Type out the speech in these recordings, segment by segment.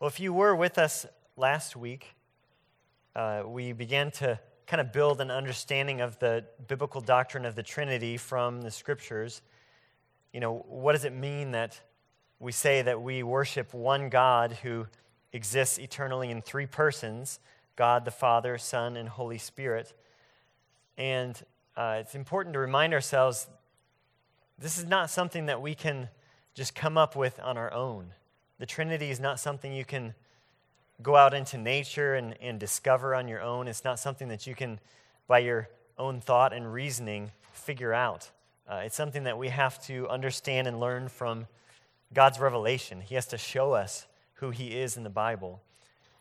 Well, if you were with us last week, uh, we began to kind of build an understanding of the biblical doctrine of the Trinity from the scriptures. You know, what does it mean that we say that we worship one God who exists eternally in three persons God the Father, Son, and Holy Spirit? And uh, it's important to remind ourselves this is not something that we can just come up with on our own. The Trinity is not something you can go out into nature and, and discover on your own. It's not something that you can, by your own thought and reasoning, figure out. Uh, it's something that we have to understand and learn from God's revelation. He has to show us who He is in the Bible.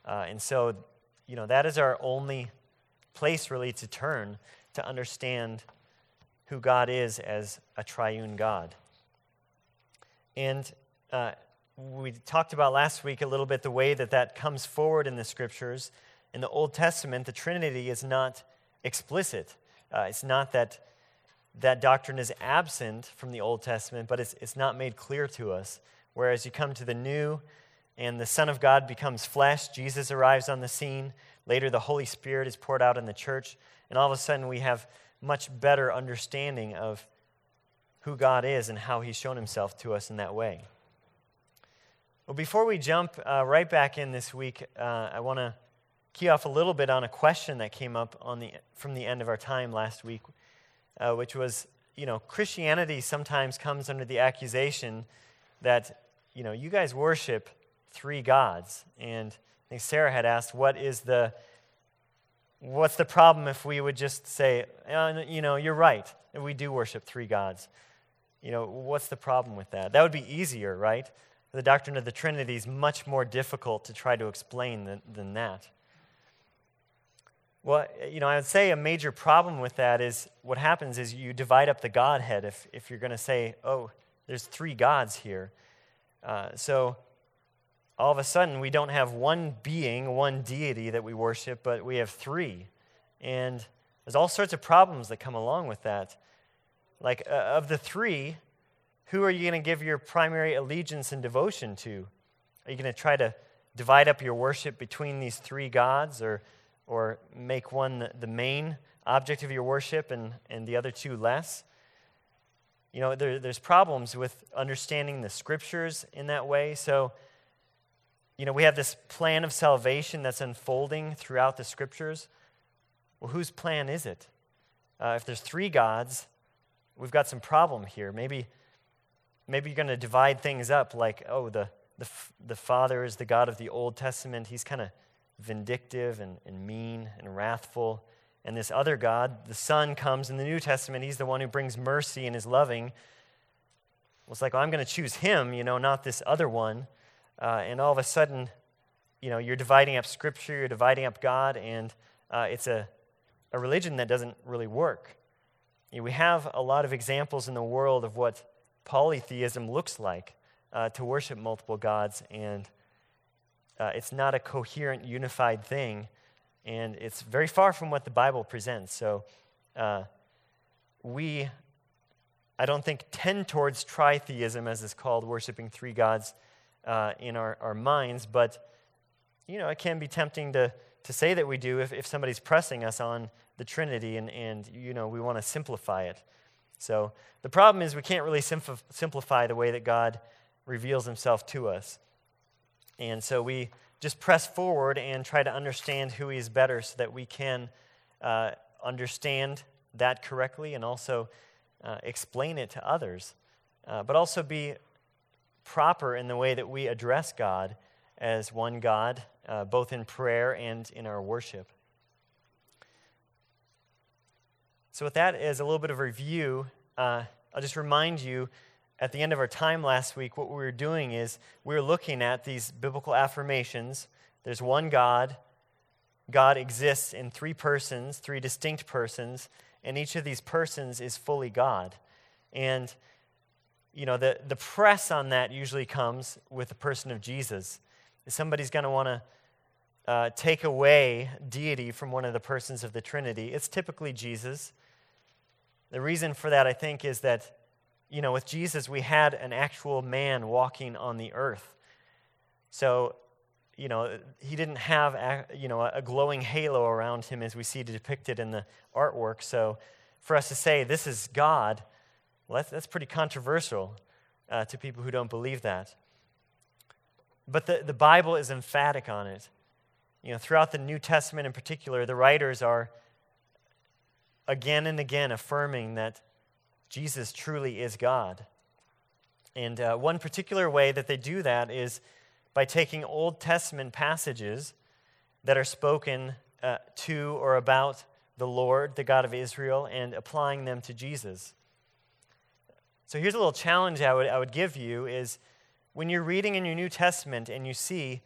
Uh, and so, you know, that is our only place really to turn to understand who God is as a triune God. And uh, we talked about last week a little bit the way that that comes forward in the scriptures. In the Old Testament, the Trinity is not explicit. Uh, it's not that that doctrine is absent from the Old Testament, but it's, it's not made clear to us. Whereas you come to the New, and the Son of God becomes flesh, Jesus arrives on the scene. Later, the Holy Spirit is poured out in the church, and all of a sudden, we have much better understanding of who God is and how He's shown Himself to us in that way. Well, before we jump uh, right back in this week, uh, I want to key off a little bit on a question that came up on the, from the end of our time last week, uh, which was, you know, Christianity sometimes comes under the accusation that, you know, you guys worship three gods. And I think Sarah had asked, what is the, what's the problem if we would just say, uh, you know, you're right, we do worship three gods. You know, what's the problem with that? That would be easier, right? The doctrine of the Trinity is much more difficult to try to explain than, than that. Well, you know, I would say a major problem with that is what happens is you divide up the Godhead if, if you're going to say, oh, there's three gods here. Uh, so all of a sudden, we don't have one being, one deity that we worship, but we have three. And there's all sorts of problems that come along with that. Like, uh, of the three, who are you going to give your primary allegiance and devotion to? Are you going to try to divide up your worship between these three gods or, or make one the, main object of your worship and, and the other two less? You know, there, there's problems with understanding the scriptures in that way. So, you know, we have this plan of salvation that's unfolding throughout the scriptures. Well, whose plan is it? Uh, if there's three gods, we've got some problem here. Maybe maybe you're going to divide things up like, oh, the, the, the Father is the God of the Old Testament. He's kind of vindictive and, and mean and wrathful. And this other God, the Son, comes in the New Testament. He's the one who brings mercy and is loving. Well, it's like, well, I'm going to choose him, you know, not this other one. Uh, and all of a sudden, you know, you're dividing up Scripture, you're dividing up God, and uh, it's a, a religion that doesn't really work. You know, we have a lot of examples in the world of what polytheism looks like uh, to worship multiple gods, and uh, it's not a coherent, unified thing, and it's very far from what the Bible presents. So, uh, we, I don't think, tend towards tritheism, as it's called, worshiping three gods uh, in our, our minds, but you know, it can be tempting to, to say that we do if, if somebody's pressing us on the Trinity and, and you know, we want to simplify it. So the problem is we can't really simplify the way that God reveals himself to us. And so we just press forward and try to understand who he is better so that we can uh, understand that correctly and also uh, explain it to others, uh, but also be proper in the way that we address God as one God, uh, both in prayer and in our worship. So, with that as a little bit of review, uh, I'll just remind you at the end of our time last week, what we were doing is we were looking at these biblical affirmations. There's one God, God exists in three persons, three distinct persons, and each of these persons is fully God. And, you know, the, the press on that usually comes with the person of Jesus. Somebody's going to want to uh, take away deity from one of the persons of the Trinity, it's typically Jesus. The reason for that, I think, is that, you know, with Jesus, we had an actual man walking on the earth. So, you know, he didn't have a, you know, a glowing halo around him as we see depicted in the artwork. So for us to say this is God, well, that's, that's pretty controversial uh, to people who don't believe that. But the, the Bible is emphatic on it. You know, throughout the New Testament in particular, the writers are again and again affirming that Jesus truly is God. And uh, one particular way that they do that is by taking Old Testament passages that are spoken uh, to or about the Lord, the God of Israel, and applying them to Jesus. So here's a little challenge I would, I would give you is when you're reading in your New Testament and you see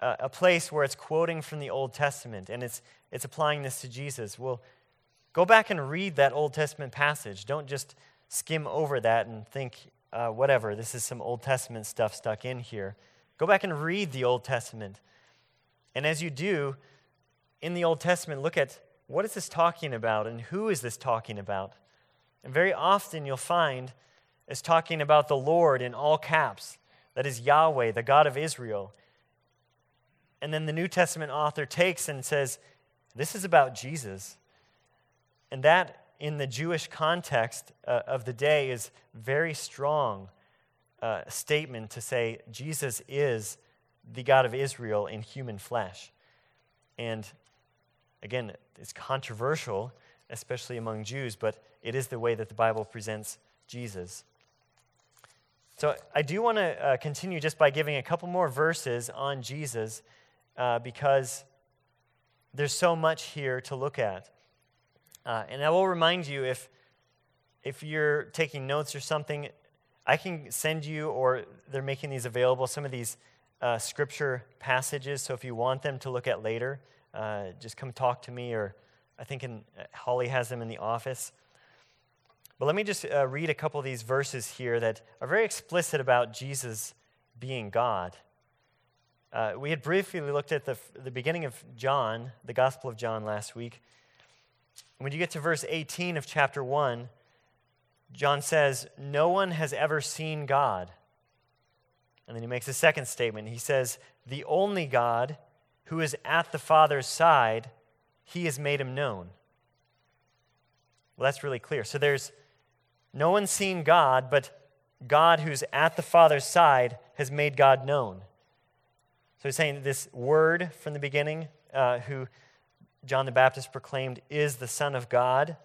uh, a place where it's quoting from the Old Testament and it's, it's applying this to Jesus, well, go back and read that Old Testament passage. Don't just skim over that and think, uh, whatever, this is some Old Testament stuff stuck in here. Go back and read the Old Testament. And as you do, in the Old Testament, look at what is this talking about and who is this talking about? And very often you'll find it's talking about the Lord in all caps. That is Yahweh, the God of Israel. And then the New Testament author takes and says, This is about Jesus. And that, in the Jewish context uh, of the day, is very strong uh, statement to say Jesus is the God of Israel in human flesh. And again, it's controversial, especially among Jews, but it is the way that the Bible presents Jesus. So I do want to uh, continue just by giving a couple more verses on Jesus uh, because there's so much here to look at. Uh, and I will remind you if, if you're taking notes or something, I can send you, or they're making these available, some of these uh, scripture passages. So if you want them to look at later, uh, just come talk to me, or I think in, uh, Holly has them in the office. But let me just uh, read a couple of these verses here that are very explicit about Jesus being God. Uh, we had briefly looked at the, the beginning of John, the Gospel of John, last week. When you get to verse 18 of chapter 1, John says, No one has ever seen God. And then he makes a second statement. He says, The only God who is at the Father's side, he has made him known. Well, that's really clear. So there's no one seen God, but God who's at the Father's side has made God known. So he's saying this word from the beginning, uh, who John the Baptist proclaimed is the Son of God,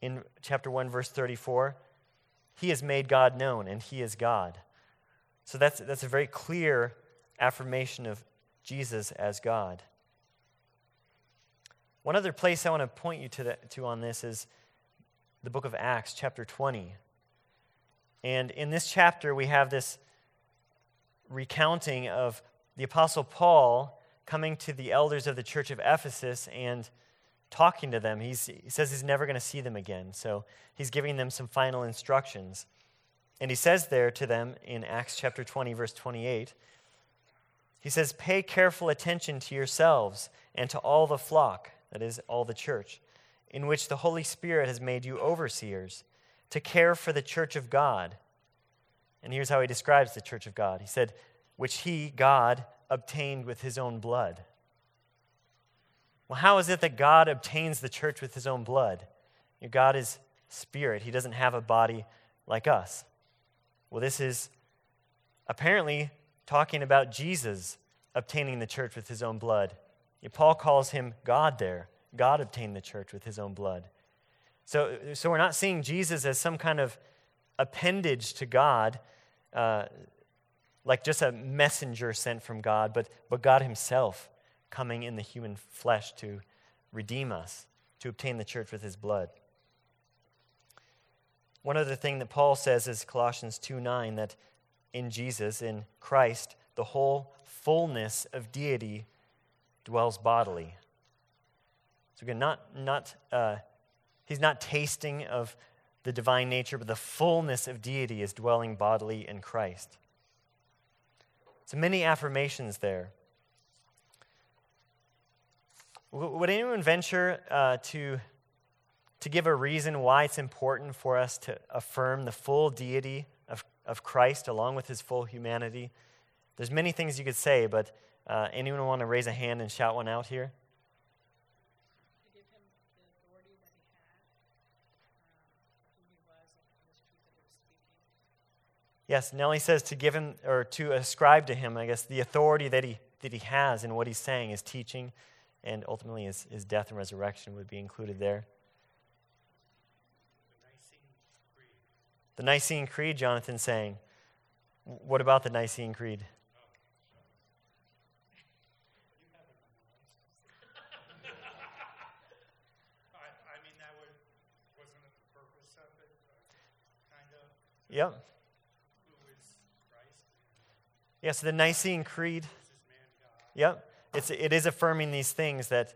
in chapter 1, verse 34, he has made God known and he is God. So that's, that's a very clear affirmation of Jesus as God. One other place I want to point you to, the, to on this is the book of Acts, chapter 20. And in this chapter, we have this recounting of the Apostle Paul coming to the elders of the church of Ephesus and talking to them. He's, he says he's never going to see them again. So he's giving them some final instructions. And he says there to them in Acts chapter 20, verse 28, he says, Pay careful attention to yourselves and to all the flock, that is, all the church, in which the Holy Spirit has made you overseers, to care for the church of God. And here's how he describes the church of God. He said, Which he, God, obtained with his own blood. Well, how is it that God obtains the church with his own blood? God is spirit, he doesn't have a body like us. Well, this is apparently talking about Jesus obtaining the church with his own blood. Paul calls him God there. God obtained the church with his own blood. So, so we're not seeing Jesus as some kind of appendage to God, uh, like just a messenger sent from God, but, but God himself coming in the human flesh to redeem us, to obtain the church with his blood. One other thing that Paul says is Colossians 2 9, that in Jesus, in Christ, the whole fullness of deity dwells bodily. So again, not, not, uh, he's not tasting of the divine nature, but the fullness of deity is dwelling bodily in Christ. So many affirmations there. Would anyone venture uh, to, to give a reason why it's important for us to affirm the full deity of, of Christ along with his full humanity? There's many things you could say, but uh, anyone want to raise a hand and shout one out here? Yes, Nellie says to give him or to ascribe to him, I guess, the authority that he that he has in what he's saying, his teaching, and ultimately his, his death and resurrection would be included there. The Nicene Creed, Jonathan saying. What about the Nicene Creed? Yep. Yes, the Nicene Creed. Yep. It's, it is affirming these things that,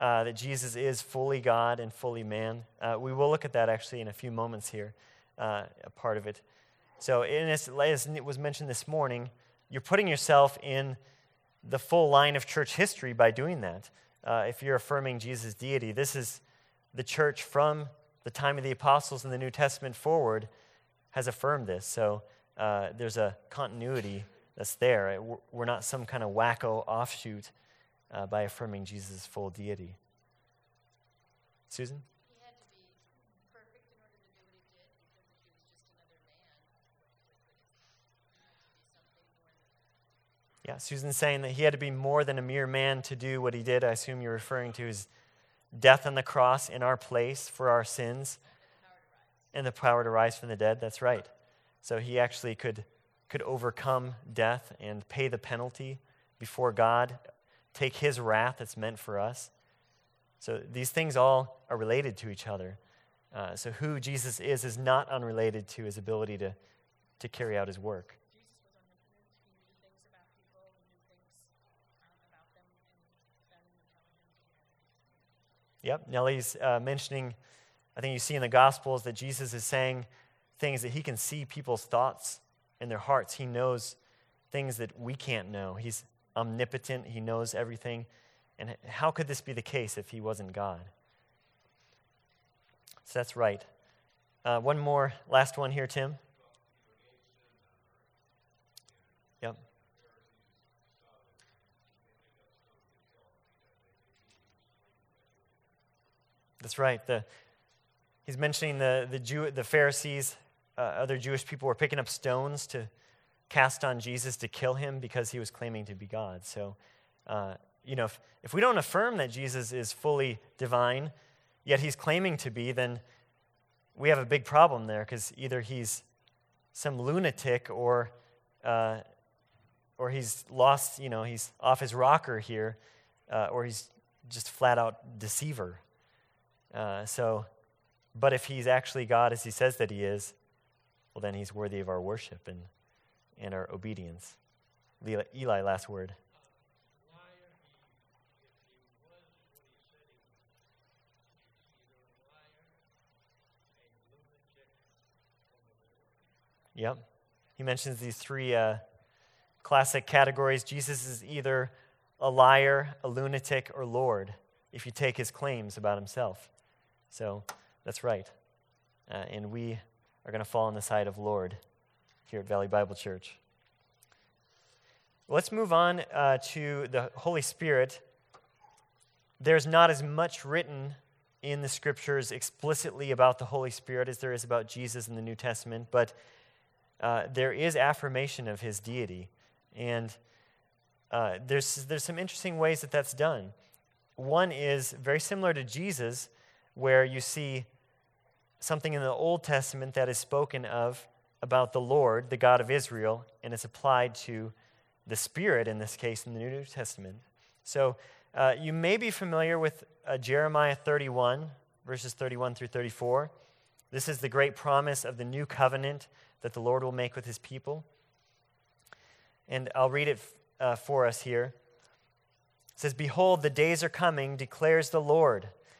uh, that Jesus is fully God and fully man. Uh, we will look at that actually in a few moments here, uh, a part of it. So, this, as it was mentioned this morning, you're putting yourself in the full line of church history by doing that. Uh, if you're affirming Jesus' deity, this is the church from the time of the apostles in the New Testament forward has affirmed this. So uh, there's a continuity that's there. We're not some kind of wacko offshoot uh, by affirming Jesus' full deity. Susan? Yeah, Susan's saying that he had to be more than a mere man to do what he did. I assume you're referring to his death on the cross in our place for our sins and the power to rise from the dead. That's right. So he actually could, could overcome death and pay the penalty before God, take his wrath that's meant for us. So these things all are related to each other. Uh, so who Jesus is is not unrelated to his ability to, to carry out his work. Yep, Nellie's uh, mentioning I think you see in the Gospels that Jesus is saying things that he can see people's thoughts in their hearts. He knows things that we can't know. He's omnipotent, he knows everything. And how could this be the case if he wasn't God? So that's right. Uh, one more, last one here, Tim. Yep. That's right. The, He's mentioning the, the, Jew, the Pharisees, uh, other Jewish people were picking up stones to cast on Jesus to kill him because he was claiming to be God. So, uh, you know, if, if we don't affirm that Jesus is fully divine, yet he's claiming to be, then we have a big problem there because either he's some lunatic or, uh, or he's lost, you know, he's off his rocker here, uh, or he's just flat out deceiver. Uh, so but if he's actually God as he says that he is, well, then he's worthy of our worship and, and our obedience. Eli, Eli last word. Yep. He mentions these three uh, classic categories. Jesus is either a liar, a lunatic, or Lord, if you take his claims about himself. So that's right. Uh, and we are going to fall on the side of Lord here at Valley Bible Church. Let's move on uh, to the Holy Spirit. There's not as much written in the scriptures explicitly about the Holy Spirit as there is about Jesus in the New Testament, but uh, there is affirmation of his deity. And uh, there's, there's some interesting ways that that's done. One is very similar to Jesus, where you see something in the Old Testament that is spoken of about the Lord, the God of Israel, and it's applied to the Spirit in this case in the New Testament. So uh, you may be familiar with uh, Jeremiah 31, verses 31 through 34. This is the great promise of the new covenant that the Lord will make with his people. And I'll read it uh, for us here. It says, Behold, the days are coming, declares the Lord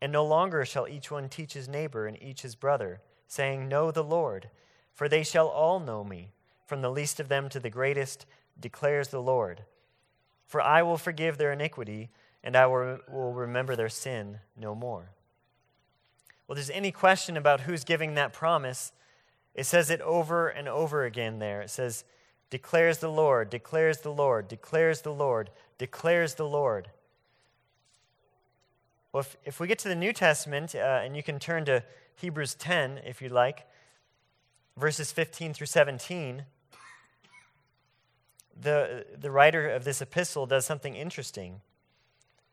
And no longer shall each one teach his neighbor and each his brother, saying, Know the Lord, for they shall all know me, from the least of them to the greatest, declares the Lord. For I will forgive their iniquity, and I will remember their sin no more. Well, there's any question about who's giving that promise, it says it over and over again there. It says, declares the Lord, declares the Lord, declares the Lord, declares the Lord. Well, if, if we get to the New Testament, uh, and you can turn to Hebrews 10 if you'd like, verses 15 through 17, the, the writer of this epistle does something interesting.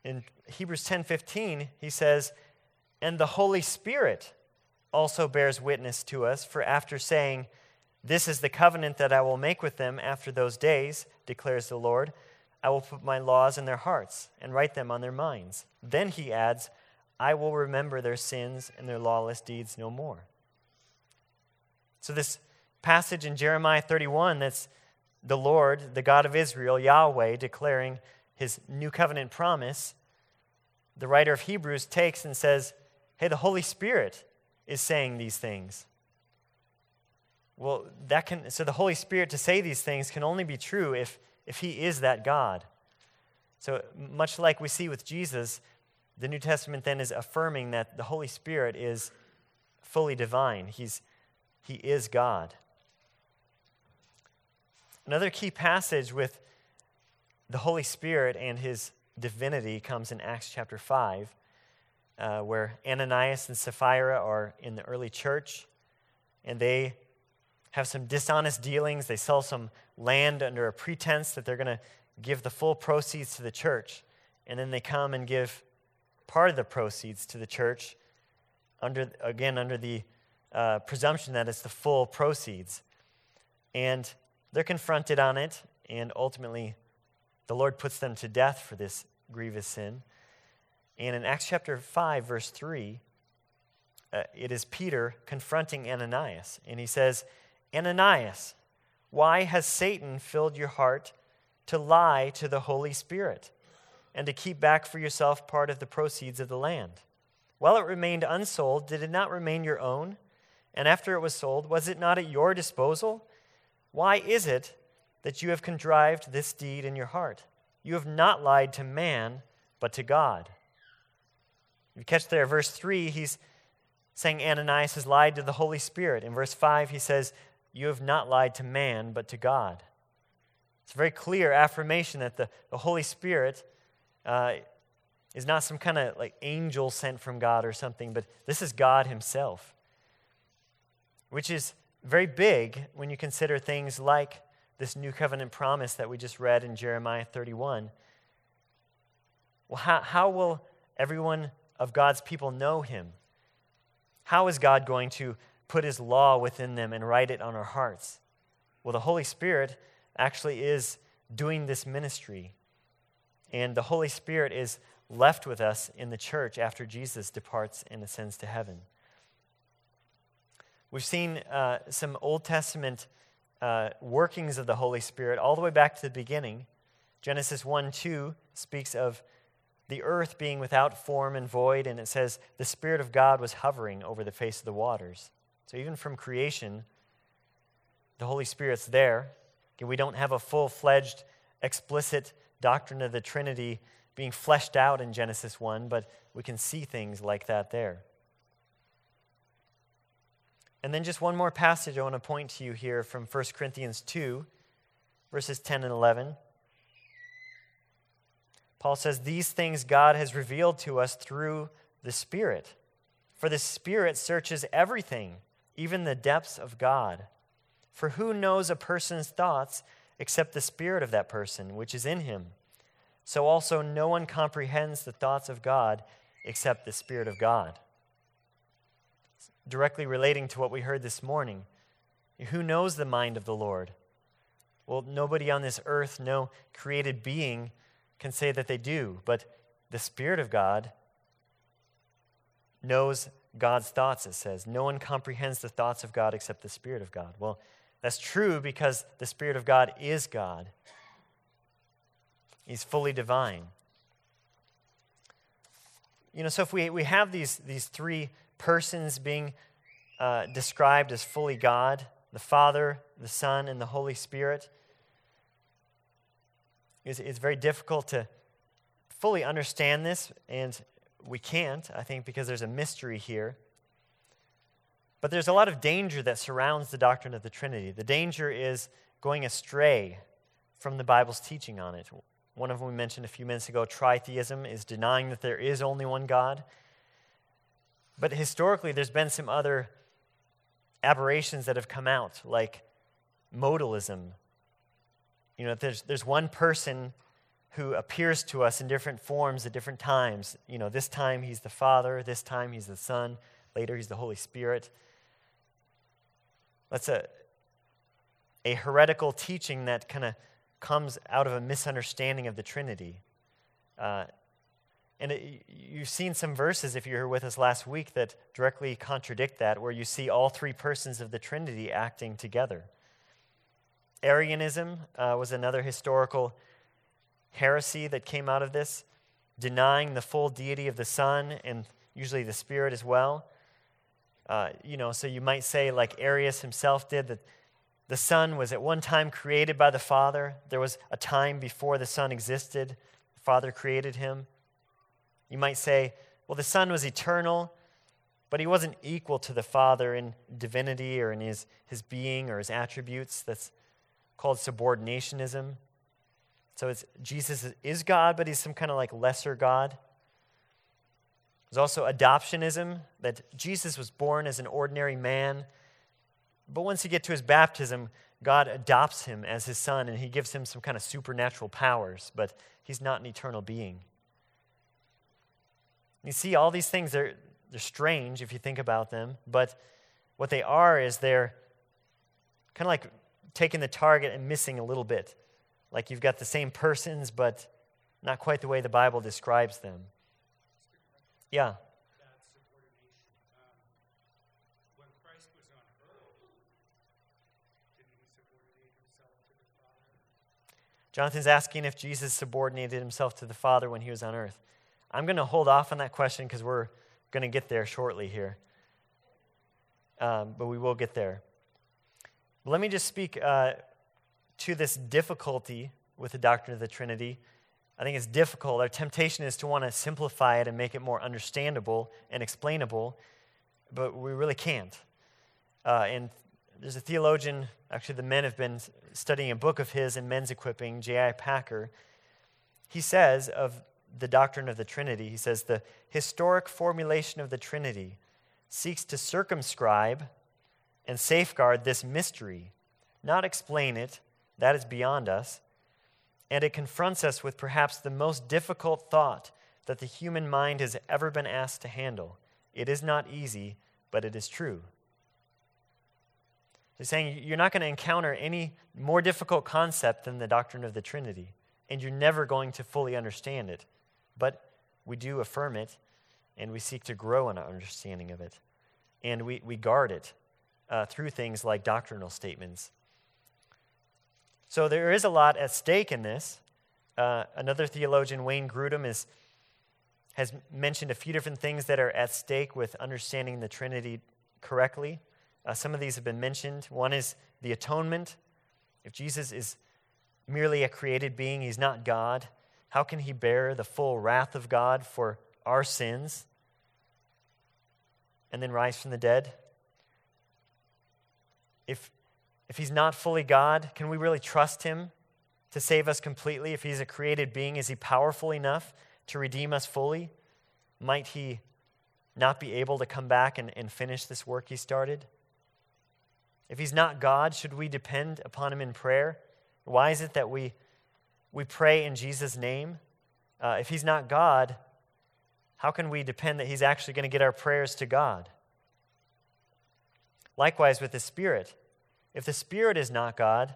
In Hebrews 10:15, he says, "And the Holy Spirit also bears witness to us, for after saying, This is the covenant that I will make with them after those days, declares the Lord, I will put my laws in their hearts and write them on their minds. Then he adds, I will remember their sins and their lawless deeds no more. So, this passage in Jeremiah 31 that's the Lord, the God of Israel, Yahweh, declaring his new covenant promise, the writer of Hebrews takes and says, Hey, the Holy Spirit is saying these things. Well, that can, so the Holy Spirit to say these things can only be true if, if He is that God. So, much like we see with Jesus, the New Testament then is affirming that the Holy Spirit is fully divine. He's, he is God. Another key passage with the Holy Spirit and his divinity comes in Acts chapter 5 uh, where Ananias and Sapphira are in the early church, and they have some dishonest dealings. They sell some land under a pretense that they're going to give the full proceeds to the church. And then they come and give part of the proceeds to the church, under, again, under the uh, presumption that it's the full proceeds. And they're confronted on it, and ultimately, the Lord puts them to death for this grievous sin. And in Acts chapter 5, verse 3, uh, it is Peter confronting Ananias. And he says, Ananias, why has Satan filled your heart to lie to the Holy Spirit and to keep back for yourself part of the proceeds of the land? While it remained unsold, did it not remain your own? And after it was sold, was it not at your disposal? Why is it that you have contrived this deed in your heart? You have not lied to man, but to God. You catch there, verse 3, he's saying Ananias has lied to the Holy Spirit. In verse 5, he says, You have not lied to man, but to God. It's a very clear affirmation that the, the Holy Spirit uh, is not some kind of like angel sent from God or something, but this is God Himself, which is very big when you consider things like this new covenant promise that we just read in Jeremiah 31. Well, how, how will everyone of God's people know him? How is God going to put his law within them and write it on our hearts? Well, the Holy Spirit actually is doing this ministry. And the Holy Spirit is left with us in the church after Jesus departs and ascends to heaven. We've seen uh, some Old Testament uh, workings of the Holy Spirit all the way back to the beginning. Genesis 1 2 speaks of the earth being without form and void, and it says the Spirit of God was hovering over the face of the waters. So even from creation, the Holy Spirit's there. we don't have a full fledged, explicit doctrine of the Trinity being fleshed out in Genesis 1, but we can see things like that there. And then just one more passage I want to point to you here from 1 Corinthians 2, verses 10 and 11. Paul says, These things God has revealed to us through the Spirit. For the Spirit searches everything, even the depths of God. For who knows a person's thoughts except the Spirit of that person, which is in him? So also no one comprehends the thoughts of God except the Spirit of God. Directly relating to what we heard this morning. Who knows the mind of the Lord? Well, nobody on this earth, no created being, can say that they do, but the Spirit of God knows God's thoughts, it says. No one comprehends the thoughts of God except the Spirit of God. Well, that's true because the Spirit of God is God, He's fully divine. you know, so if we, we have these, these three persons being uh, described as fully God the Father, the Son, and the Holy Spirit it's, it's very difficult to fully understand this, and we can't, I think, because there's a mystery here. But there's a lot of danger that surrounds the doctrine of the Trinity. The danger is going astray from the Bible's teaching on it. One of them we mentioned a few minutes ago tritheism is denying that there is only one God. But historically, there's been some other aberrations that have come out, like modalism. You know, there's, there's one person who appears to us in different forms at different times. You know, this time he's the Father, this time he's the Son, later he's the Holy Spirit. That's a, a heretical teaching that kind of comes out of a misunderstanding of the Trinity. Uh, and it, you've seen some verses, if you were with us last week, that directly contradict that, where you see all three persons of the Trinity acting together. Arianism uh, was another historical heresy that came out of this, denying the full deity of the Son and usually the Spirit as well. Uh, you know, so you might say, like Arius himself did, that the Son was at one time created by the Father. There was a time before the Son existed, the Father created him. You might say, well, the Son was eternal, but he wasn't equal to the Father in divinity or in his, his being or his attributes. That's called subordinationism. So it's Jesus is God, but he's some kind of like lesser God. There's also adoptionism, that Jesus was born as an ordinary man, but once you get to his baptism, God adopts him as his son and he gives him some kind of supernatural powers, but he's not an eternal being. You see, all these things, they're, they're strange if you think about them, but what they are is they're kind of like taking the target and missing a little bit. Like you've got the same persons, but not quite the way the Bible describes them. Yeah. Jonathan's asking if Jesus subordinated himself to the Father when he was on earth. I'm going to hold off on that question because we're going to get there shortly here. Um, but we will get there. Let me just speak uh, to this difficulty with the doctrine of the Trinity. I think it's difficult. Our temptation is to want to simplify it and make it more understandable and explainable, but we really can't. Uh, and there's a theologian, actually, the men have been studying a book of his in men's equipping, J.I. Packer. He says of the doctrine of the Trinity, he says, the historic formulation of the Trinity seeks to circumscribe and safeguard this mystery, not explain it, that is beyond us. And it confronts us with perhaps the most difficult thought that the human mind has ever been asked to handle. It is not easy, but it is true. He's saying you're not going to encounter any more difficult concept than the doctrine of the Trinity, and you're never going to fully understand it. But we do affirm it, and we seek to grow in our understanding of it, and we, we guard it uh, through things like doctrinal statements. So there is a lot at stake in this. Uh, another theologian, Wayne Grudem, is, has mentioned a few different things that are at stake with understanding the Trinity correctly. Uh, some of these have been mentioned. One is the atonement. If Jesus is merely a created being, he's not God. How can he bear the full wrath of God for our sins and then rise from the dead? if, if he's not fully God, can we really trust him to save us completely? If he's a created being, is he powerful enough to redeem us fully? Might he not be able to come back and, and finish this work he started? If he's not God, should we depend upon him in prayer? Why is it that we, we pray in Jesus' name? Uh, if he's not God, how can we depend that he's actually going to get our prayers to God? Likewise, with the Spirit. If the Spirit is not God,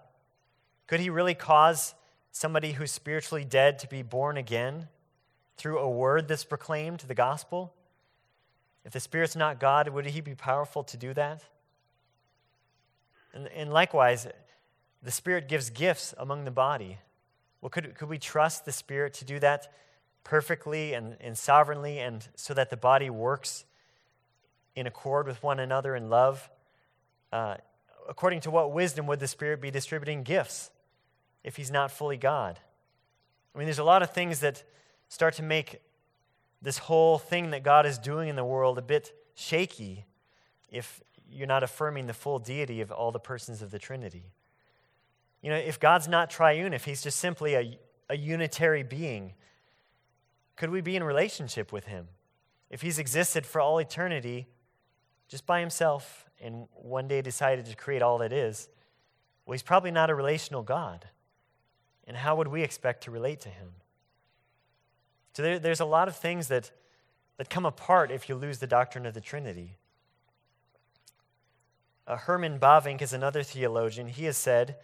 could He really cause somebody who's spiritually dead to be born again through a word that's proclaimed, the gospel? If the Spirit's not God, would He be powerful to do that? And, and likewise, the Spirit gives gifts among the body. Well, could, could we trust the Spirit to do that perfectly and, and sovereignly, and so that the body works in accord with one another in love? Uh, according to what wisdom would the Spirit be distributing gifts if He's not fully God? I mean, there's a lot of things that start to make this whole thing that God is doing in the world a bit shaky if you're not affirming the full deity of all the persons of the Trinity. You know, if God's not triune, if He's just simply a, a unitary being, could we be in relationship with Him? If He's existed for all eternity just by Himself and one day decided to create all that is, well, He's probably not a relational God. And how would we expect to relate to Him? So there, there's a lot of things that, that come apart if you lose the doctrine of the Trinity. Uh, Herman Bavinck is another theologian. He has said,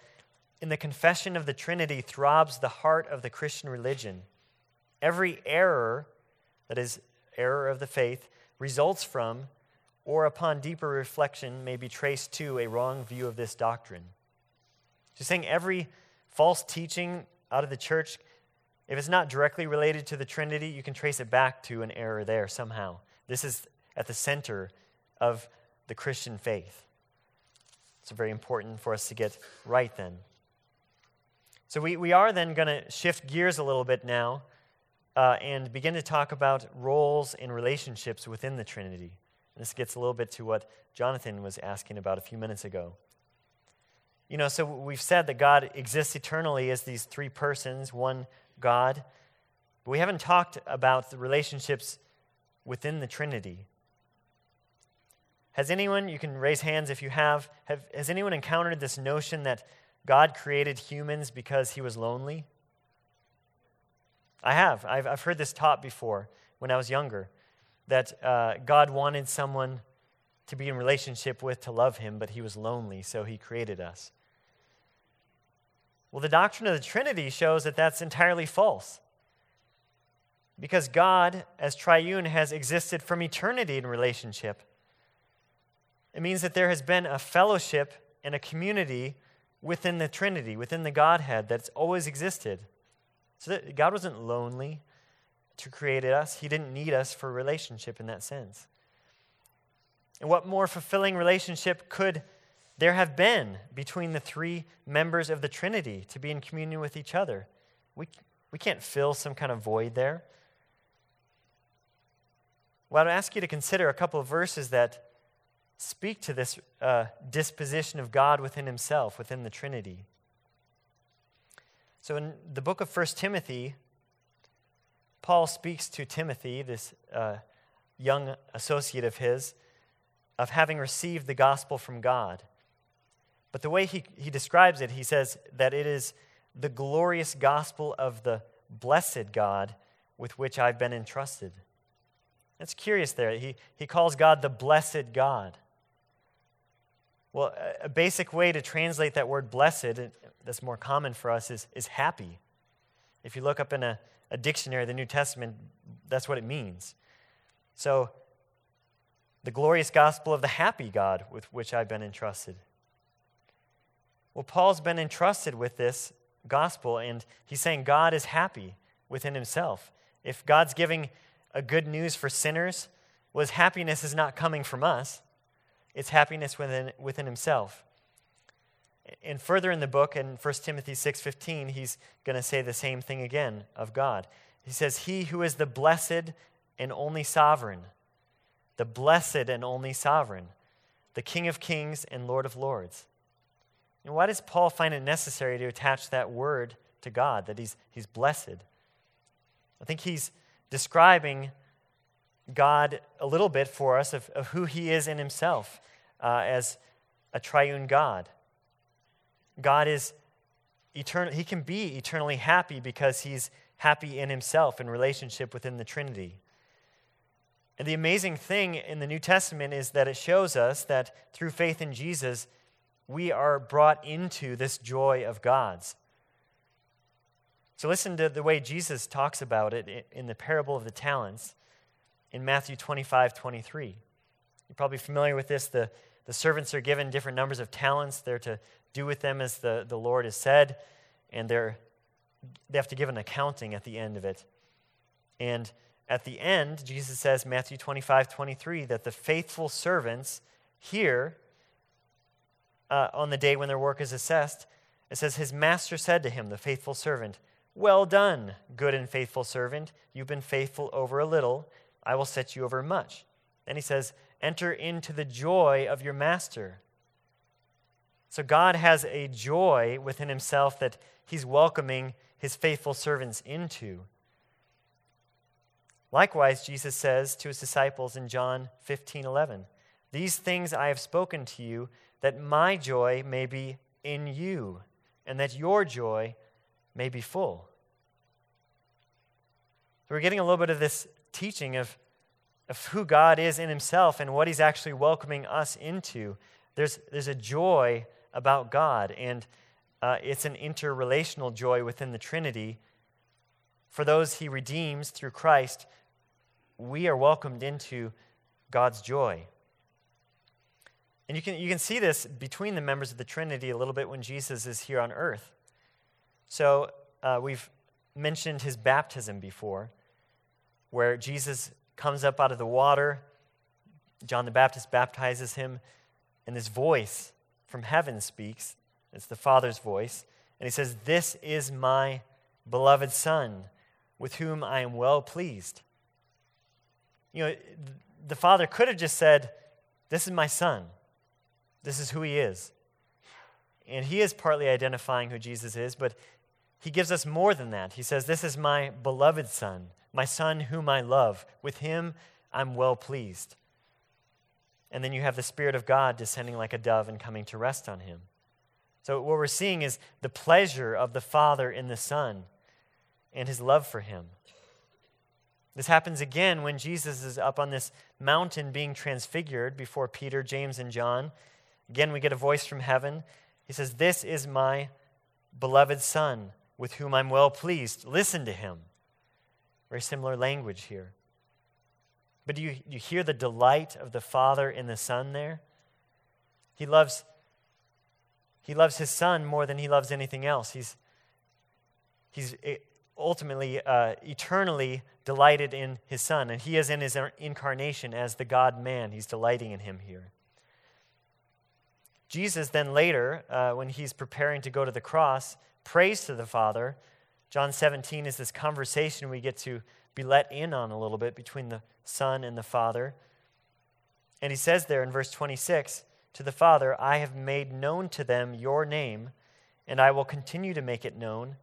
In the confession of the Trinity throbs the heart of the Christian religion. Every error, that is, error of the faith, results from or upon deeper reflection may be traced to a wrong view of this doctrine. She's saying every false teaching out of the church if it's not directly related to the Trinity, you can trace it back to an error there somehow. This is at the center of the Christian faith. It's very important for us to get right then. So we, we are then going to shift gears a little bit now uh, and begin to talk about roles and relationships within the Trinity. And this gets a little bit to what Jonathan was asking about a few minutes ago. You know, so we've said that God exists eternally as these three persons, one God. But we haven't talked about the relationships within the Trinity. Has anyone, you can raise hands if you have, have has anyone encountered this notion that God created humans because he was lonely? I have. I've, I've heard this taught before when I was younger that uh, God wanted someone to be in relationship with, to love him, but he was lonely, so he created us. Well, the doctrine of the Trinity shows that that's entirely false. Because God, as triune, has existed from eternity in relationship. It means that there has been a fellowship and a community within the Trinity, within the Godhead, that's always existed. So that God wasn't lonely to create us, He didn't need us for relationship in that sense. And what more fulfilling relationship could there have been between the three members of the Trinity to be in communion with each other. We, we can't fill some kind of void there. Well, I'd ask you to consider a couple of verses that speak to this uh, disposition of God within himself, within the Trinity. So, in the book of 1 Timothy, Paul speaks to Timothy, this uh, young associate of his, of having received the gospel from God. But the way he, he describes it, he says that it is the glorious gospel of the blessed God with which I've been entrusted. That's curious there. He, he calls God the blessed God. Well, a basic way to translate that word blessed, that's more common for us, is, is happy. If you look up in a, a dictionary the New Testament, that's what it means. So, the glorious gospel of the happy God with which I've been entrusted. Well, Paul's been entrusted with this gospel, and he's saying God is happy within himself. If God's giving a good news for sinners, well, his happiness is not coming from us, it's happiness within, within himself. And further in the book, in 1 Timothy 6.15, he's going to say the same thing again of God. He says, He who is the blessed and only sovereign, the blessed and only sovereign, the King of kings and Lord of lords. And why does Paul find it necessary to attach that word to God, that he's, he's blessed? I think he's describing God a little bit for us of, of who he is in himself uh, as a triune God. God is eternal, he can be eternally happy because he's happy in himself in relationship within the Trinity. And the amazing thing in the New Testament is that it shows us that through faith in Jesus, we are brought into this joy of God's. So, listen to the way Jesus talks about it in the parable of the talents in Matthew 25 23. You're probably familiar with this. The, the servants are given different numbers of talents. They're to do with them as the, the Lord has said, and they're, they have to give an accounting at the end of it. And at the end, Jesus says, Matthew 25, 23, that the faithful servants here, uh, on the day when their work is assessed, it says, His master said to him, the faithful servant, Well done, good and faithful servant. You've been faithful over a little. I will set you over much. Then he says, Enter into the joy of your master. So God has a joy within himself that he's welcoming his faithful servants into. Likewise, Jesus says to his disciples in John 15 11, These things I have spoken to you, that my joy may be in you, and that your joy may be full. So we're getting a little bit of this teaching of, of who God is in himself and what he's actually welcoming us into. There's, there's a joy about God, and uh, it's an interrelational joy within the Trinity. For those he redeems through Christ, we are welcomed into God's joy. And you can, you can see this between the members of the Trinity a little bit when Jesus is here on earth. So uh, we've mentioned his baptism before, where Jesus comes up out of the water. John the Baptist baptizes him, and this voice from heaven speaks. It's the Father's voice. And he says, This is my beloved Son, with whom I am well pleased. You know, the Father could have just said, This is my Son. This is who he is. And he is partly identifying who Jesus is, but he gives us more than that. He says, This is my beloved Son, my Son whom I love. With him I'm well pleased. And then you have the Spirit of God descending like a dove and coming to rest on him. So, what we're seeing is the pleasure of the Father in the Son and his love for him. This happens again when Jesus is up on this mountain being transfigured before Peter, James, and John. Again, we get a voice from heaven. He says, This is my beloved Son, with whom I'm well pleased. Listen to him. Very similar language here. But do you, you hear the delight of the Father in the Son there? He loves, he loves his Son more than he loves anything else. He's, he's ultimately, uh, eternally delighted in his Son, and he is in his incarnation as the God man. He's delighting in him here. Jesus then later, uh, when he's preparing to go to the cross, prays to the Father. John 17 is this conversation we get to be let in on a little bit between the Son and the Father. And he says there in verse 26 to the Father, I have made known to them your name, and I will continue to make it known.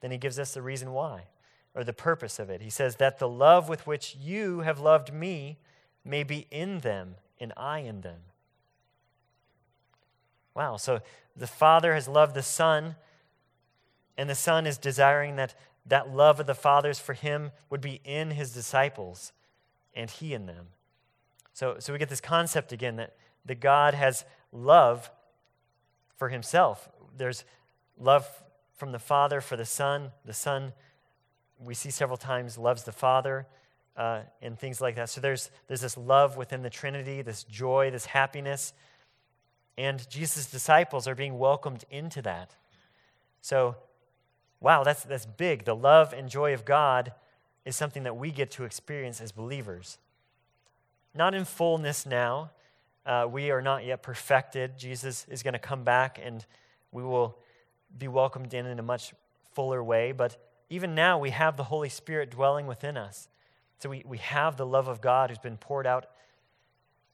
Then he gives us the reason why, or the purpose of it. He says, That the love with which you have loved me may be in them, and I in them. Wow, so the Father has loved the Son, and the Son is desiring that that love of the Father's for him would be in his disciples and he in them. So, so we get this concept again that, that God has love for himself. There's love from the Father for the Son. The Son, we see several times, loves the Father uh, and things like that. So there's, there's this love within the Trinity, this joy, this happiness and Jesus' disciples are being welcomed into that. So, wow, that's, that's big. The love and joy of God is something that we get to experience as believers. Not in fullness now. Uh, we are not yet perfected. Jesus is going to come back and we will be welcomed in in a much fuller way. But even now, we have the Holy Spirit dwelling within us. So we, we have the love of God who's been poured out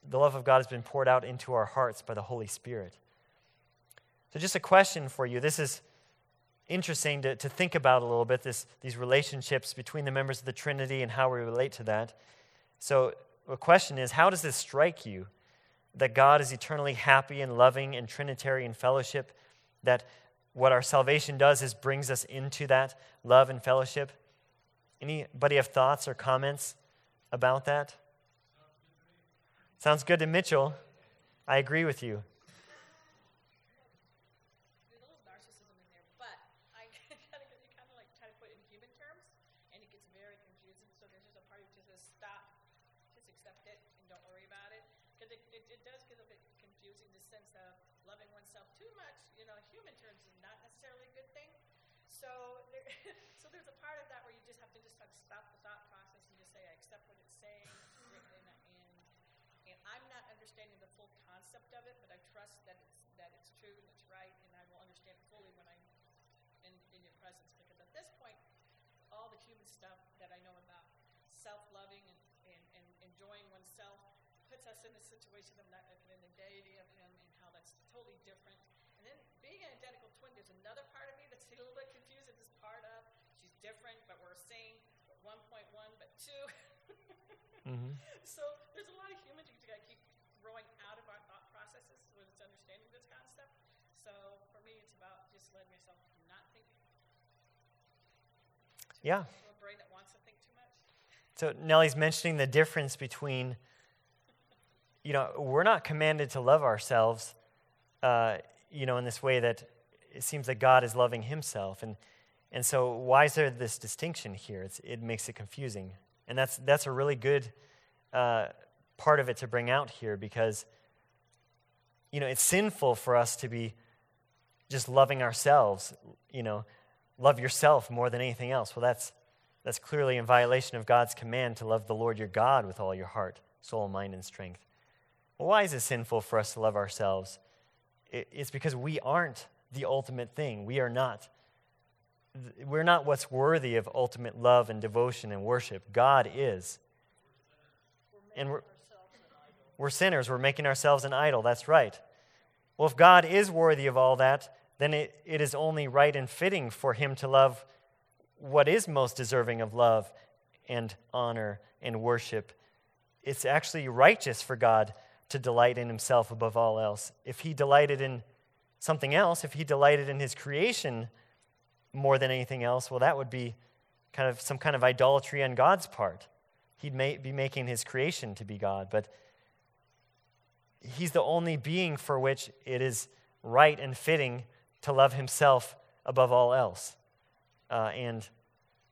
the love of God has been poured out into our hearts by the Holy Spirit. So, just a question for you. This is interesting to, to think about a little bit this, these relationships between the members of the Trinity and how we relate to that. So, the question is how does this strike you? That God is eternally happy and loving and Trinitarian fellowship? That what our salvation does is brings us into that love and fellowship? Anybody have thoughts or comments about that? Sounds good to Mitchell. I agree with you. So, there, so there's a part of that where you just have to just have to stop the thought process and just say, I accept what it's saying, and, and, and I'm not understanding the full concept of it, but I trust that it's that it's true and it's right, and I will understand fully when I'm in, in your presence. Because at this point, all the human stuff that I know about self-loving and, and, and enjoying oneself puts us in a situation of not in the deity of Him and how that's totally different. And then being an identical twin, there's another part of me that's a little bit confused at this part of she's different, but we're same, 1.1, but 2. mm-hmm. So there's a lot of human things got to keep growing out of our thought processes with its understanding this concept. So for me, it's about just letting myself not think. Yeah. A brain that wants to think too much. So Nellie's mentioning the difference between, you know, we're not commanded to love ourselves, uh, you know, in this way that it seems that God is loving himself. And, and so why is there this distinction here? It's, it makes it confusing. And that's, that's a really good uh, part of it to bring out here because, you know, it's sinful for us to be just loving ourselves, you know, love yourself more than anything else. Well, that's, that's clearly in violation of God's command to love the Lord your God with all your heart, soul, mind, and strength. Why is it sinful for us to love ourselves? It's because we aren't the ultimate thing. We are not. We're not what's worthy of ultimate love and devotion and worship. God is. And we're, we're sinners. We're making ourselves an idol. That's right. Well, if God is worthy of all that, then it, it is only right and fitting for him to love what is most deserving of love and honor and worship. It's actually righteous for God to delight in himself above all else. If he delighted in something else, if he delighted in his creation more than anything else, well, that would be kind of some kind of idolatry on God's part. He'd may, be making his creation to be God. But he's the only being for which it is right and fitting to love himself above all else. Uh, and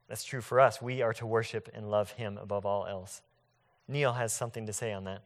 that's true for us. We are to worship and love him above all else. Neil has something to say on that.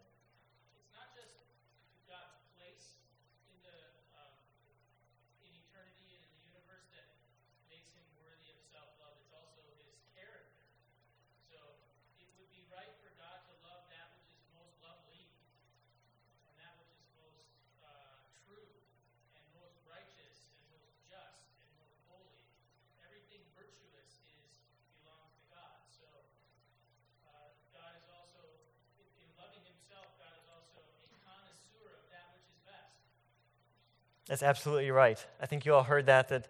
That's absolutely right. I think you all heard that, that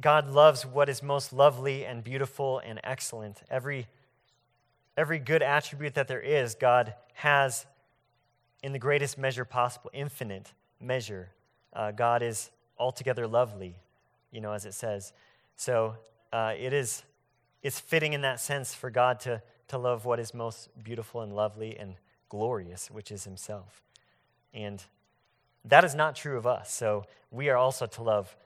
God loves what is most lovely and beautiful and excellent. Every, every good attribute that there is, God has in the greatest measure possible, infinite measure. Uh, God is altogether lovely, you know, as it says. So uh, it is, it's fitting in that sense for God to, to love what is most beautiful and lovely and glorious, which is Himself. And that is not true of us. So we are also to love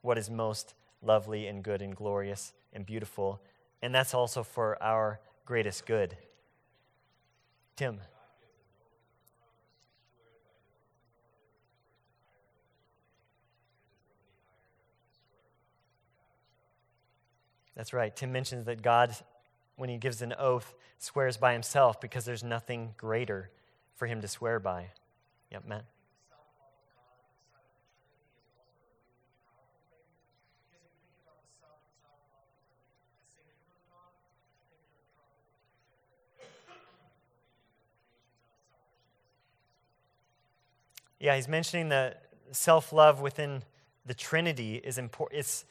what is most lovely and good and glorious and beautiful. And that's also for our greatest good. Tim. That's right. Tim mentions that God, when he gives an oath, swears by himself because there's nothing greater for him to swear by. Yep, Matt. Yeah, he's mentioning that self love within the Trinity is important. It's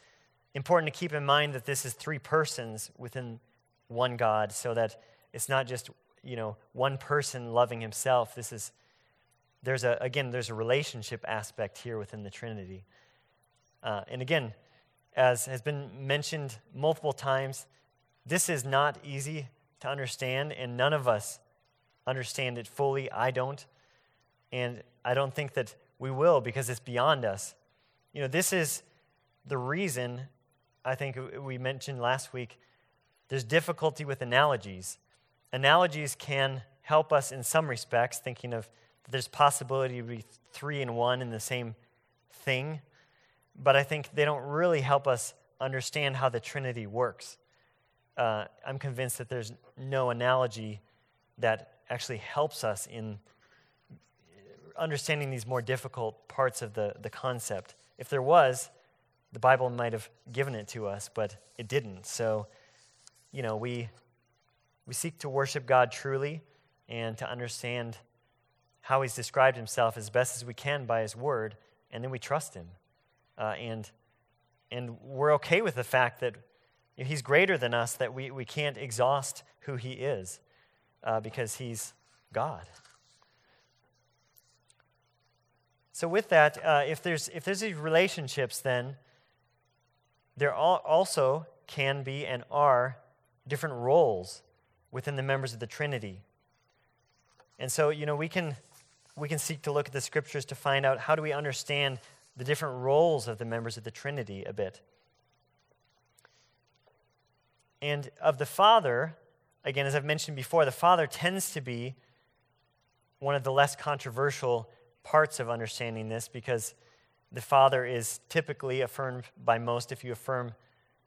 important to keep in mind that this is three persons within one God, so that it's not just you know one person loving himself. This is there's a again there's a relationship aspect here within the Trinity, uh, and again, as has been mentioned multiple times, this is not easy to understand, and none of us understand it fully. I don't. And I don't think that we will because it's beyond us. You know, this is the reason I think we mentioned last week there's difficulty with analogies. Analogies can help us in some respects, thinking of there's possibility to be three and one in the same thing. but I think they don't really help us understand how the Trinity works. Uh, I'm convinced that there's no analogy that actually helps us in understanding these more difficult parts of the, the concept. If there was, the Bible might have given it to us, but it didn't. So, you know, we, we seek to worship God truly and to understand how He's described Himself as best as we can by His Word, and then we trust Him. Uh, and, and we're okay with the fact that He's greater than us, that we, we can't exhaust who He is uh, because He's God. So, with that, uh, if, there's, if there's these relationships, then there also can be and are different roles within the members of the Trinity. And so, you know, we can, we can seek to look at the scriptures to find out how do we understand the different roles of the members of the Trinity a bit. And of the Father, again, as I've mentioned before, the Father tends to be one of the less controversial parts of understanding this because the Father is typically affirmed by most if you affirm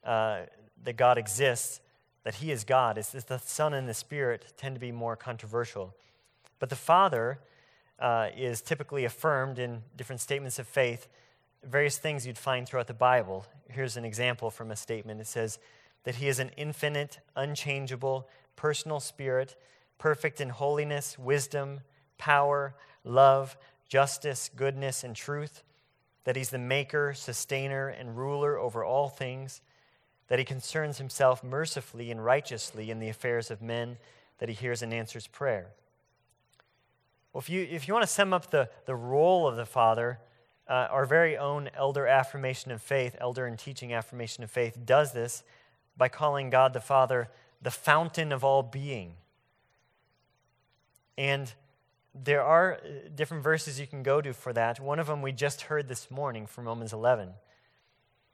uh, that God exists, that He is God. It's, it's the Son and the Spirit tend to be more controversial. But the Father uh, is typically affirmed in different statements of faith, various things you'd find throughout the Bible. Here's an example from a statement it says that He is an infinite, unchangeable, personal Spirit, perfect in holiness, wisdom, power, love, justice, goodness, and truth that he's the maker, sustainer, and ruler over all things, that he concerns himself mercifully and righteously in the affairs of men, that he hears and answers prayer. Well, if you, if you want to sum up the, the role of the Father, uh, our very own elder affirmation of faith, elder and teaching affirmation of faith, does this by calling God the Father the fountain of all being. And there are uh, different verses you can go to for that. One of them we just heard this morning from Romans 11.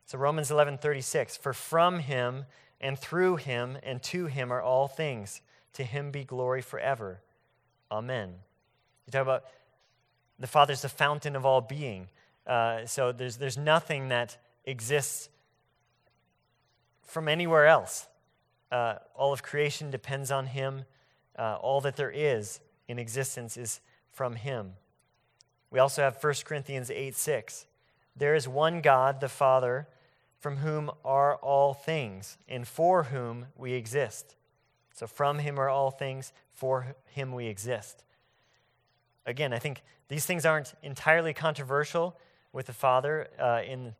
So Romans 11:36, for from him and through him and to him are all things. To him be glory forever. Amen. You talk about the Father's the fountain of all being. Uh, so there's, there's nothing that exists from anywhere else. Uh, all of creation depends on him. Uh, all that there is in existence is from him. We also have 1 Corinthians 8 6. There is one God, the Father, from whom are all things, and for whom we exist. So from him are all things, for him we exist. Again, I think these things aren't entirely controversial with the Father uh, in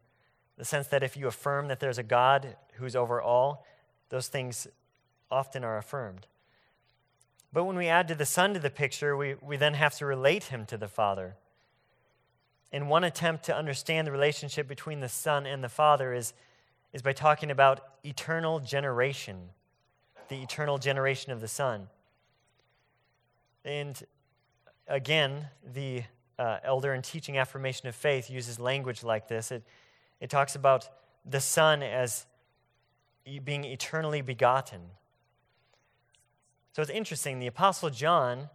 the sense that if you affirm that there's a God who's over all, those things often are affirmed. But when we add to the Son to the picture, we, we then have to relate him to the Father. And one attempt to understand the relationship between the Son and the Father is, is by talking about eternal generation, the eternal generation of the Son. And again, the uh, elder and teaching affirmation of faith uses language like this. It, it talks about the Son as being eternally begotten. So it's interesting. The Apostle John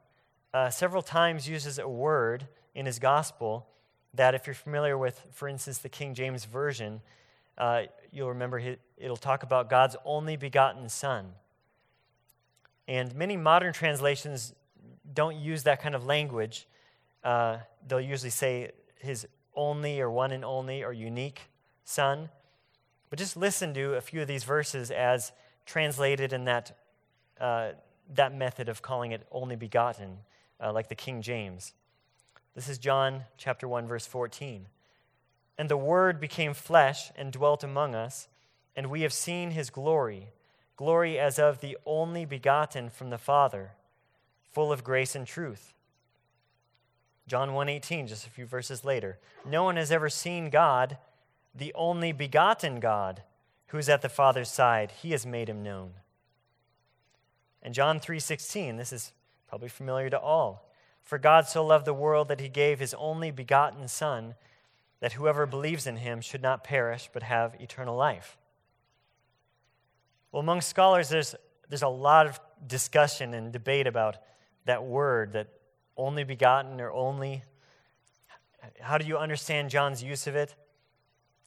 uh, several times uses a word in his gospel that, if you're familiar with, for instance, the King James Version, uh, you'll remember it'll talk about God's only begotten Son. And many modern translations don't use that kind of language. Uh, they'll usually say his only or one and only or unique Son. But just listen to a few of these verses as translated in that uh, that method of calling it only begotten, uh, like the King James. This is John chapter 1 verse 14. And the word became flesh and dwelt among us, and we have seen his glory, glory as of the only begotten from the Father, full of grace and truth. John 1:18 just a few verses later. No one has ever seen God, the only begotten God, who is at the Father's side. He has made him known. And John 3:16, this is probably familiar to all. For God so loved the world that he gave his only begotten son that whoever believes in him should not perish but have eternal life. Well, among scholars there's there's a lot of discussion and debate about that word that only begotten or only how do you understand John's use of it?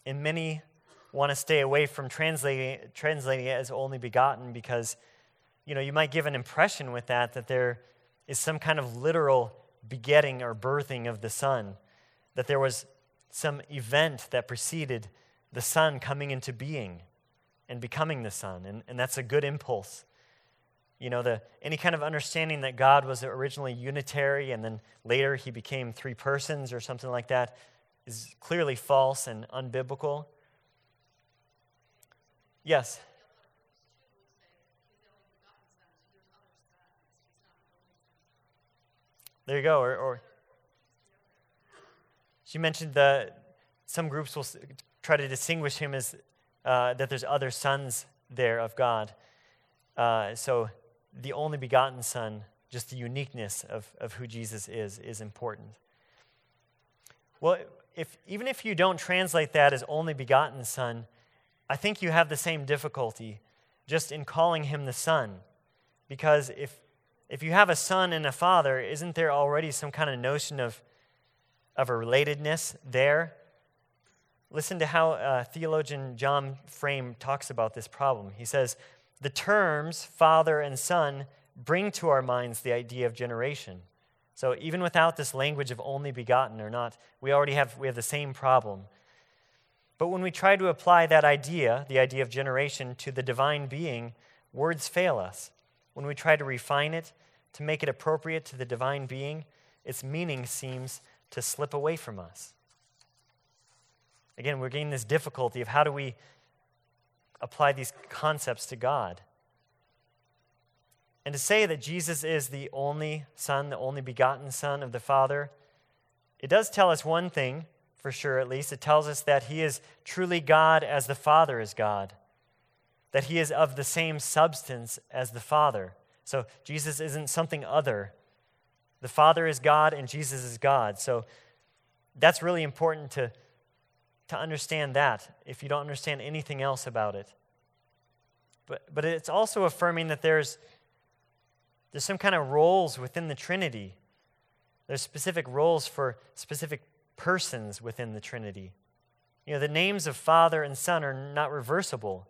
and many want to stay away from translating, translating it as only begotten because you know you might give an impression with that that there is some kind of literal begetting or birthing of the son that there was some event that preceded the son coming into being and becoming the son and, and that's a good impulse you know the any kind of understanding that god was originally unitary and then later he became three persons or something like that is clearly false and unbiblical Yes. There you go. Or, or she mentioned that some groups will try to distinguish him as uh, that there's other sons there of God. Uh, so the only begotten Son, just the uniqueness of, of who Jesus is, is important. Well, if, even if you don't translate that as only begotten Son, I think you have the same difficulty just in calling him the Son. Because if, if you have a son and a father, isn't there already some kind of notion of, of a relatedness there? Listen to how uh, theologian John Frame talks about this problem. He says, The terms father and son bring to our minds the idea of generation. So even without this language of only begotten or not, we already have, we have the same problem. But when we try to apply that idea, the idea of generation, to the divine being, words fail us. When we try to refine it, to make it appropriate to the divine being, its meaning seems to slip away from us. Again, we're getting this difficulty of how do we apply these concepts to God. And to say that Jesus is the only Son, the only begotten Son of the Father, it does tell us one thing for sure at least. It tells us that he is truly God as the Father is God, that he is of the same substance as the Father. So Jesus isn't something other. The Father is God and Jesus is God. So that's really important to, to understand that if you don't understand anything else about it. But, but it's also affirming that there's, there's some kind of roles within the Trinity. There's specific roles for specific persons within the Trinity. You know, the names of Father and Son are not reversible.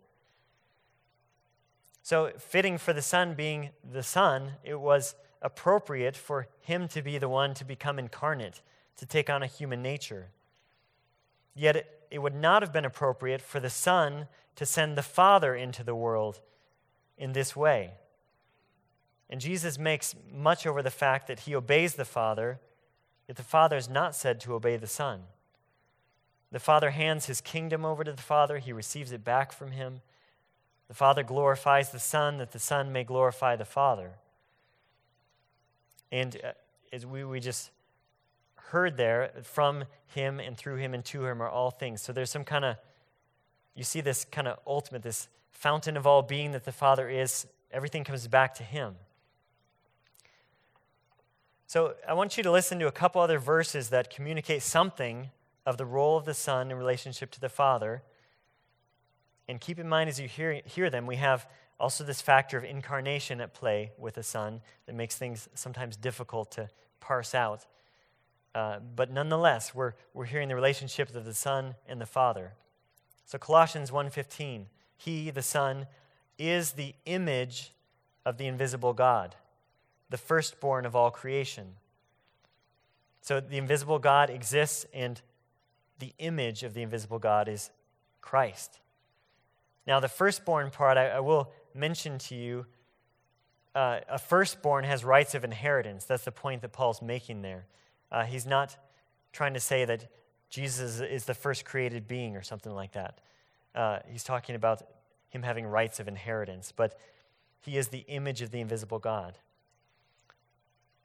So, fitting for the Son being the Son, it was appropriate for him to be the one to become incarnate, to take on a human nature. Yet, it, it would not have been appropriate for the Son to send the Father into the world in this way. And Jesus makes much over the fact that he obeys the Father Yet the Father is not said to obey the Son. The Father hands his kingdom over to the Father, he receives it back from him. The Father glorifies the Son that the Son may glorify the Father. And uh, as we, we just heard there, from him and through him and to him are all things. So there's some kind of, you see this kind of ultimate, this fountain of all being that the Father is. Everything comes back to him. So I want you to listen to a couple other verses that communicate something of the role of the Son in relationship to the Father. And keep in mind as you hear, hear them, we have also this factor of incarnation at play with the Son that makes things sometimes difficult to parse out. Uh, but nonetheless, we're, we're hearing the relationship of the Son and the Father. So Colossians 1.15, He, the Son, is the image of the invisible God the firstborn of all creation. So the invisible God exists, and the image of the invisible God is Christ. Now, the firstborn part, I, I will mention to you uh, a firstborn has rights of inheritance. That's the point that Paul's making there. Uh, he's not trying to say that Jesus is the first created being or something like that. Uh, he's talking about him having rights of inheritance, but he is the image of the invisible God.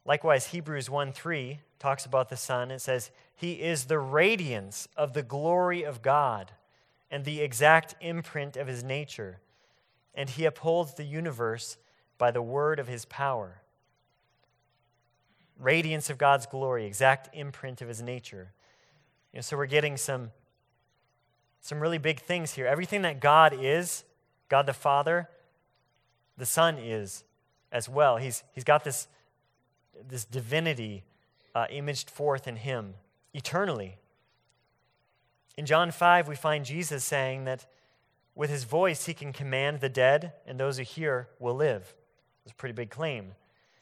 Likewise, Hebrews 1 3 talks about the Son. It says, He is the radiance of the glory of God and the exact imprint of His nature, and He upholds the universe by the word of His power. Radiance of God's glory, exact imprint of His nature. You know, so we're getting some, some really big things here. Everything that God is, God the Father, the Son is as well. He's, he's got this this divinity uh, imaged forth in him eternally. In John 5, we find Jesus saying that with his voice, he can command the dead, and those who hear will live. It's a pretty big claim.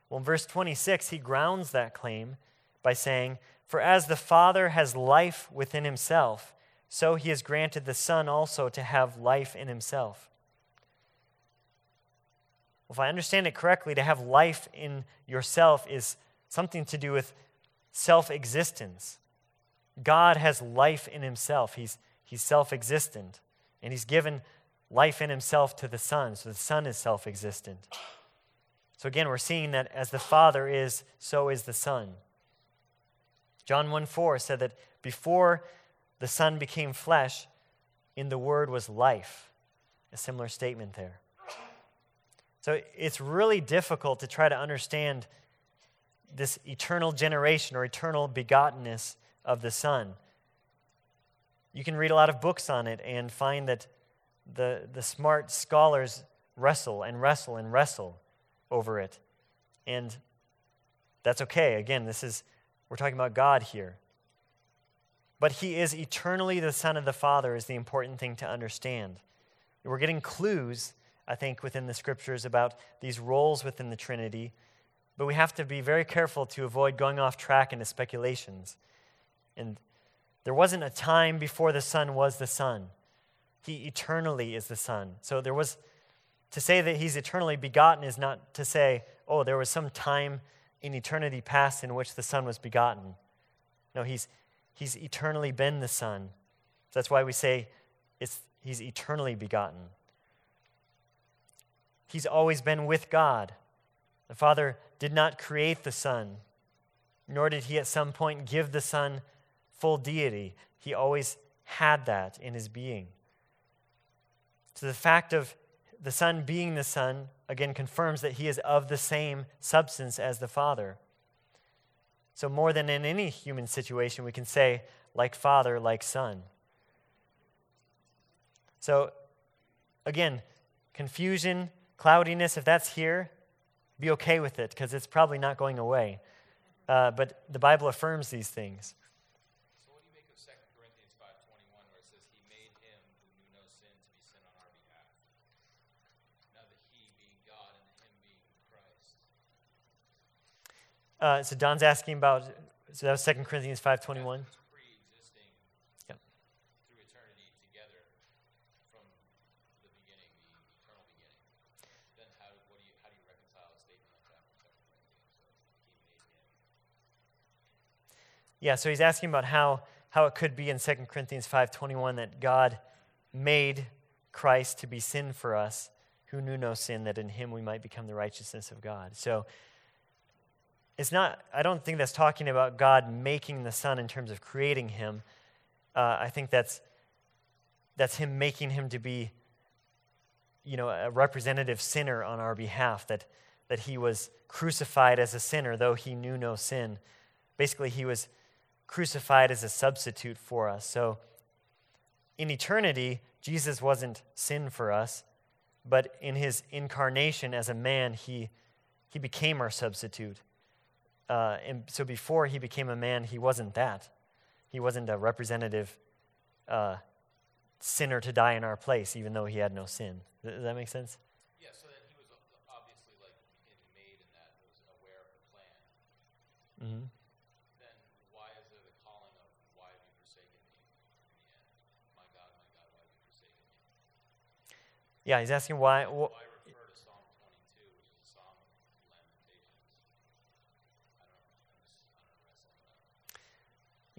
Well, in verse 26, he grounds that claim by saying, For as the Father has life within himself, so he has granted the Son also to have life in himself. If I understand it correctly, to have life in yourself is something to do with self existence. God has life in himself, he's, he's self existent, and he's given life in himself to the Son, so the Son is self existent. So again, we're seeing that as the Father is, so is the Son. John 1 4 said that before the Son became flesh, in the Word was life. A similar statement there. So it's really difficult to try to understand this eternal generation or eternal begottenness of the Son. You can read a lot of books on it and find that the, the smart scholars wrestle and wrestle and wrestle over it. And that's okay. Again, this is, we're talking about God here. But he is eternally the Son of the Father, is the important thing to understand. We're getting clues, I think, within the scriptures about these roles within the Trinity, but we have to be very careful to avoid going off track into speculations. And there wasn't a time before the Son was the Son. He eternally is the Son. So there was, to say that he's eternally begotten is not to say, oh, there was some time in eternity past in which the Son was begotten. No, he's, he's eternally been the Son. So that's why we say it's, he's eternally begotten. He's always been with God. The Father did not create the Son, nor did he at some point give the Son full deity. He always had that in his being. So the fact of the Son being the Son, again, confirms that he is of the same substance as the Father. So, more than in any human situation, we can say, like Father, like Son. So, again, confusion, cloudiness, if that's here, be okay with it because it's probably not going away. Uh, but the Bible affirms these things. Uh, so Don's asking about, so that was 2 Corinthians 5.21. Yep. Through eternity together from the beginning, the eternal beginning. Then how, what do you, how do you reconcile a statement like that from 2 Corinthians? So yeah, so he's asking about how, how it could be in 2 Corinthians 5.21 that God made Christ to be sin for us who knew no sin, that in him we might become the righteousness of God. So it's not, I don't think that's talking about God making the Son in terms of creating him. Uh, I think that's, that's him making him to be, you know, a representative sinner on our behalf, that, that he was crucified as a sinner, though he knew no sin. Basically, he was crucified as a substitute for us. So in eternity, Jesus wasn't sin for us, but in his incarnation as a man, he, he became our substitute. Uh, and so before he became a man, he wasn't that. He wasn't a representative uh, sinner to die in our place, even though he had no sin. Does that make sense? Yeah, so that he was obviously like made in that was aware of the plan. Mm-hmm. Then why is there the calling of why have you forsaken me in the end? My God, my God, why have you forsaken me? Yeah, he's asking why. Wh- why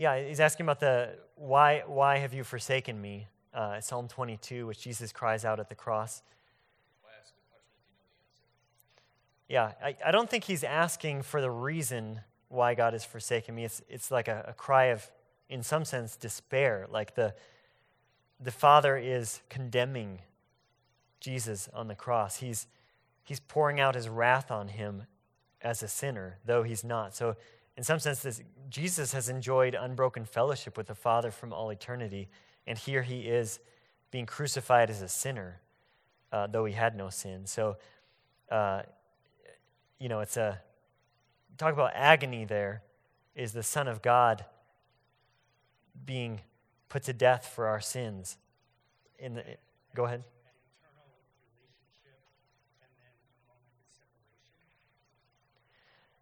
Yeah, he's asking about the why, why have you forsaken me? Uh, Psalm 22, which Jesus cries out at the cross. Yeah, I, I don't think he's asking for the reason why God has forsaken me. It's, it's like a, a cry of, in some sense, despair. Like the, the Father is condemning Jesus on the cross. He's, he's pouring out his wrath on him as a sinner, though he's not. So in some sense, this, Jesus has enjoyed unbroken fellowship with the Father from all eternity, and here he is being crucified as a sinner, uh, though he had no sin. So, uh, you know, it's a talk about agony there is the Son of God being put to death for our sins. In the, go ahead.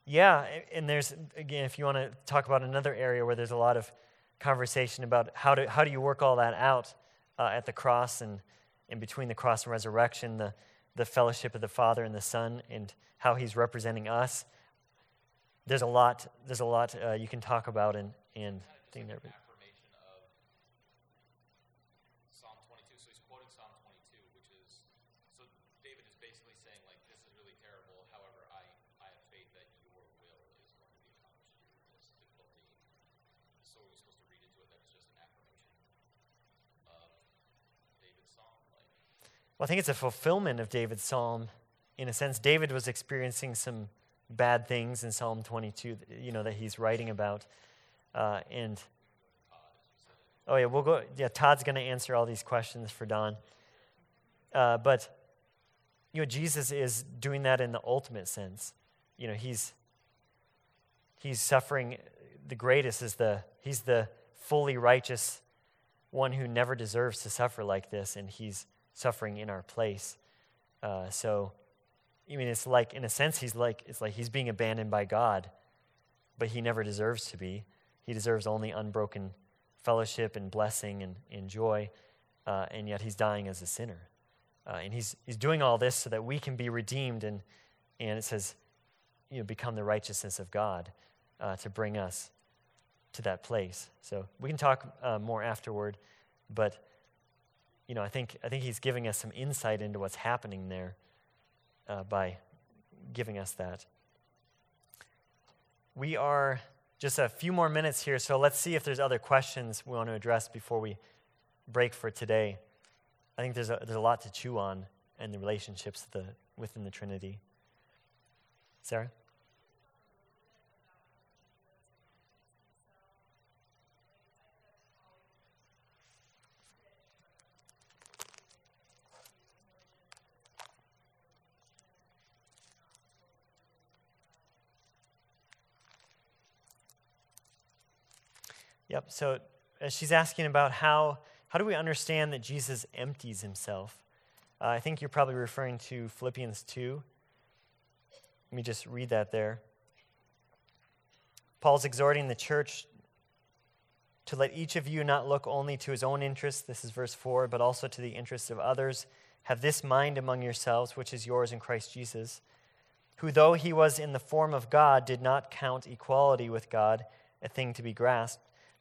Yeah, and there's again, if you want to talk about another area where there's a lot of conversation about how do how do you work all that out uh, at the cross and in between the cross and resurrection, the the fellowship of the Father and the Son, and how He's representing us. There's a lot. There's a lot uh, you can talk about and and thing there. Well, I think it's a fulfillment of David's psalm. In a sense, David was experiencing some bad things in Psalm 22, you know, that he's writing about. Uh, and, oh, yeah, we'll go. Yeah, Todd's going to answer all these questions for Don. Uh, but, you know, Jesus is doing that in the ultimate sense. You know, he's, he's suffering. The greatest is the, he's the fully righteous one who never deserves to suffer like this, and he's suffering in our place. Uh, so, I mean, it's like, in a sense, he's like, it's like he's being abandoned by God, but he never deserves to be. He deserves only unbroken fellowship and blessing and, and joy, uh, and yet he's dying as a sinner. Uh, and he's, he's doing all this so that we can be redeemed, and, and it says, you know, become the righteousness of God uh, to bring us to that place. So we can talk uh, more afterward, but you know, I think, I think he's giving us some insight into what's happening there uh, by giving us that. We are just a few more minutes here, so let's see if there's other questions we want to address before we break for today. I think there's a, there's a lot to chew on in the relationships the, within the Trinity. Sarah? Yep. So uh, she's asking about how, how do we understand that Jesus empties himself? Uh, I think you're probably referring to Philippians 2. Let me just read that there. Paul's exhorting the church to let each of you not look only to his own interests, this is verse 4, but also to the interests of others. Have this mind among yourselves, which is yours in Christ Jesus, who, though he was in the form of God, did not count equality with God a thing to be grasped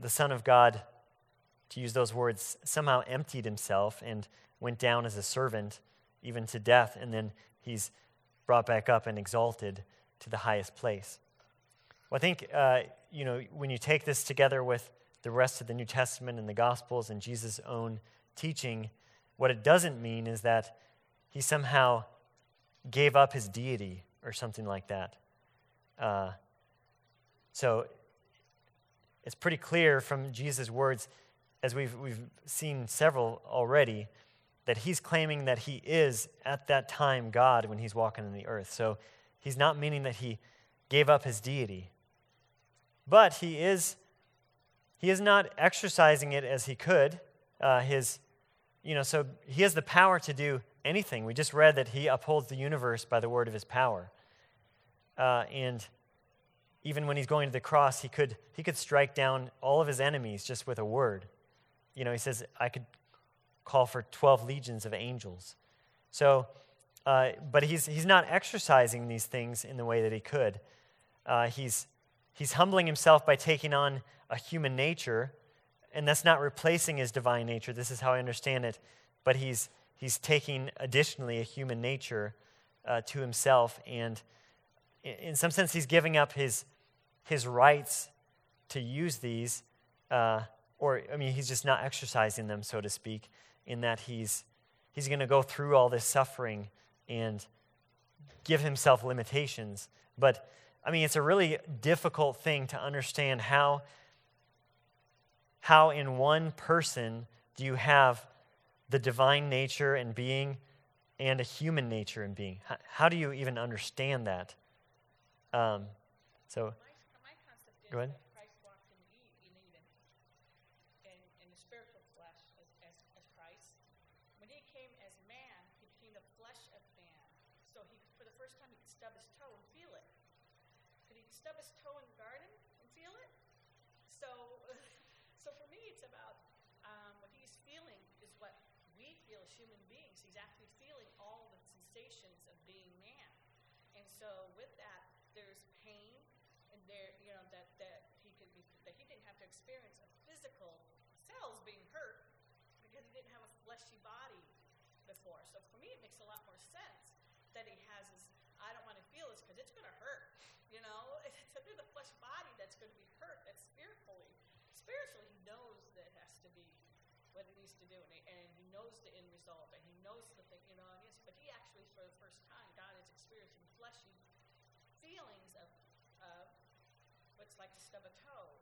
the Son of God, to use those words, somehow emptied himself and went down as a servant, even to death, and then he's brought back up and exalted to the highest place. Well, I think, uh, you know, when you take this together with the rest of the New Testament and the Gospels and Jesus' own teaching, what it doesn't mean is that he somehow gave up his deity or something like that. Uh, so it's pretty clear from Jesus' words, as we've, we've seen several already, that he's claiming that he is at that time God when he's walking in the earth. So he's not meaning that he gave up his deity. But he is, he is not exercising it as he could. Uh, his, you know, so he has the power to do anything. We just read that he upholds the universe by the word of his power. Uh, and even when he's going to the cross, he could, he could strike down all of his enemies just with a word. You know, he says, I could call for 12 legions of angels. So, uh, but he's, he's not exercising these things in the way that he could. Uh, he's, he's humbling himself by taking on a human nature, and that's not replacing his divine nature. This is how I understand it. But he's, he's taking additionally a human nature uh, to himself, and in some sense, he's giving up his, his rights to use these, uh, or I mean, he's just not exercising them, so to speak, in that he's, he's going to go through all this suffering and give himself limitations. But I mean, it's a really difficult thing to understand how, how in one person do you have the divine nature and being and a human nature and being? How, how do you even understand that? Um, so, My, my concept is Go ahead. that Christ walked in, Eve, in Eden, in, in the spiritual flesh as, as, as Christ. When he came as man, he became the flesh of man. So he, for the first time, he could stub his toe and feel it. Could he stub his toe in the garden and feel it? So, so for me, it's about um, what he's feeling is what we feel as human beings. He's actually feeling all the sensations of being man. And so with that, there's pain, and there, you know, that, that he could be, that he didn't have to experience a physical cells being hurt because he didn't have a fleshy body before. So for me, it makes a lot more sense that he has his, I don't want to feel this because it's going to hurt, you know? So there's a flesh body that's going to be hurt, that's spiritually, spiritually he knows that it has to be what it needs to do, and he, and he knows the end result, and he knows the thing, you know, yes, but he actually, for the first time, God is experiencing fleshy feelings of, of what's like to stub a toe,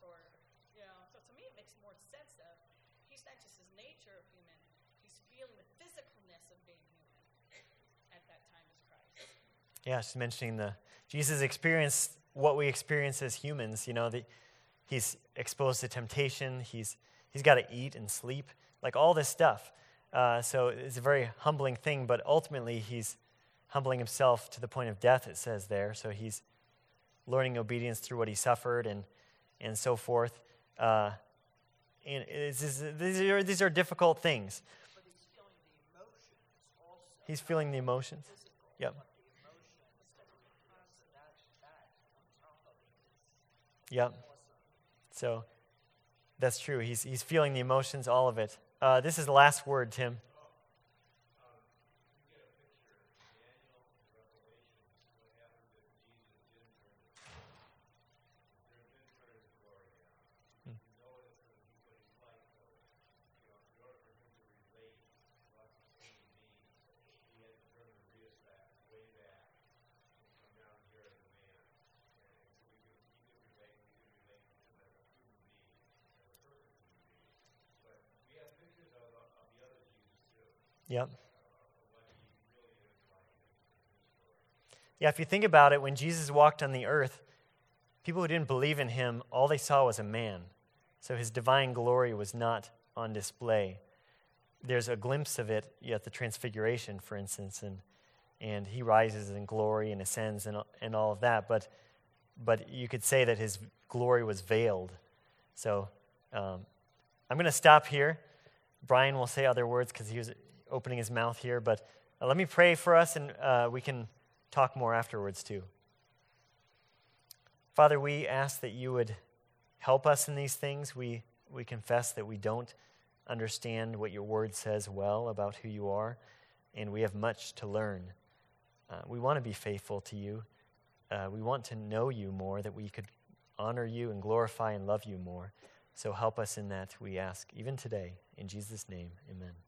or, you know, so to me it makes more sense of, he's not just his nature of human, he's feeling the physicalness of being human at that time as Christ. Yeah, she's mentioning the Jesus experienced what we experience as humans. You know, the, he's exposed to temptation. He's he's got to eat and sleep, like all this stuff. Uh, so it's a very humbling thing. But ultimately, he's humbling himself to the point of death. It says there. So he's learning obedience through what he suffered and and so forth. Uh, and these are these are difficult things. But he's feeling the emotions also. He's feeling the emotions. Yep. but the emotions that he has, and that, that on top of it is Yep. So that's true. He's, he's feeling the emotions, all of it. Uh, this is the last word, Tim. Yep. Yeah, if you think about it, when Jesus walked on the earth, people who didn't believe in him, all they saw was a man. So his divine glory was not on display. There's a glimpse of it at the Transfiguration, for instance, and, and he rises in glory and ascends and, and all of that. But, but you could say that his glory was veiled. So um, I'm going to stop here. Brian will say other words because he was opening his mouth here. But uh, let me pray for us, and uh, we can talk more afterwards too. Father, we ask that you would help us in these things. We, we confess that we don't understand what your word says well about who you are, and we have much to learn. Uh, we want to be faithful to you. Uh, we want to know you more, that we could honor you and glorify and love you more. So help us in that, we ask, even today. In Jesus' name, amen.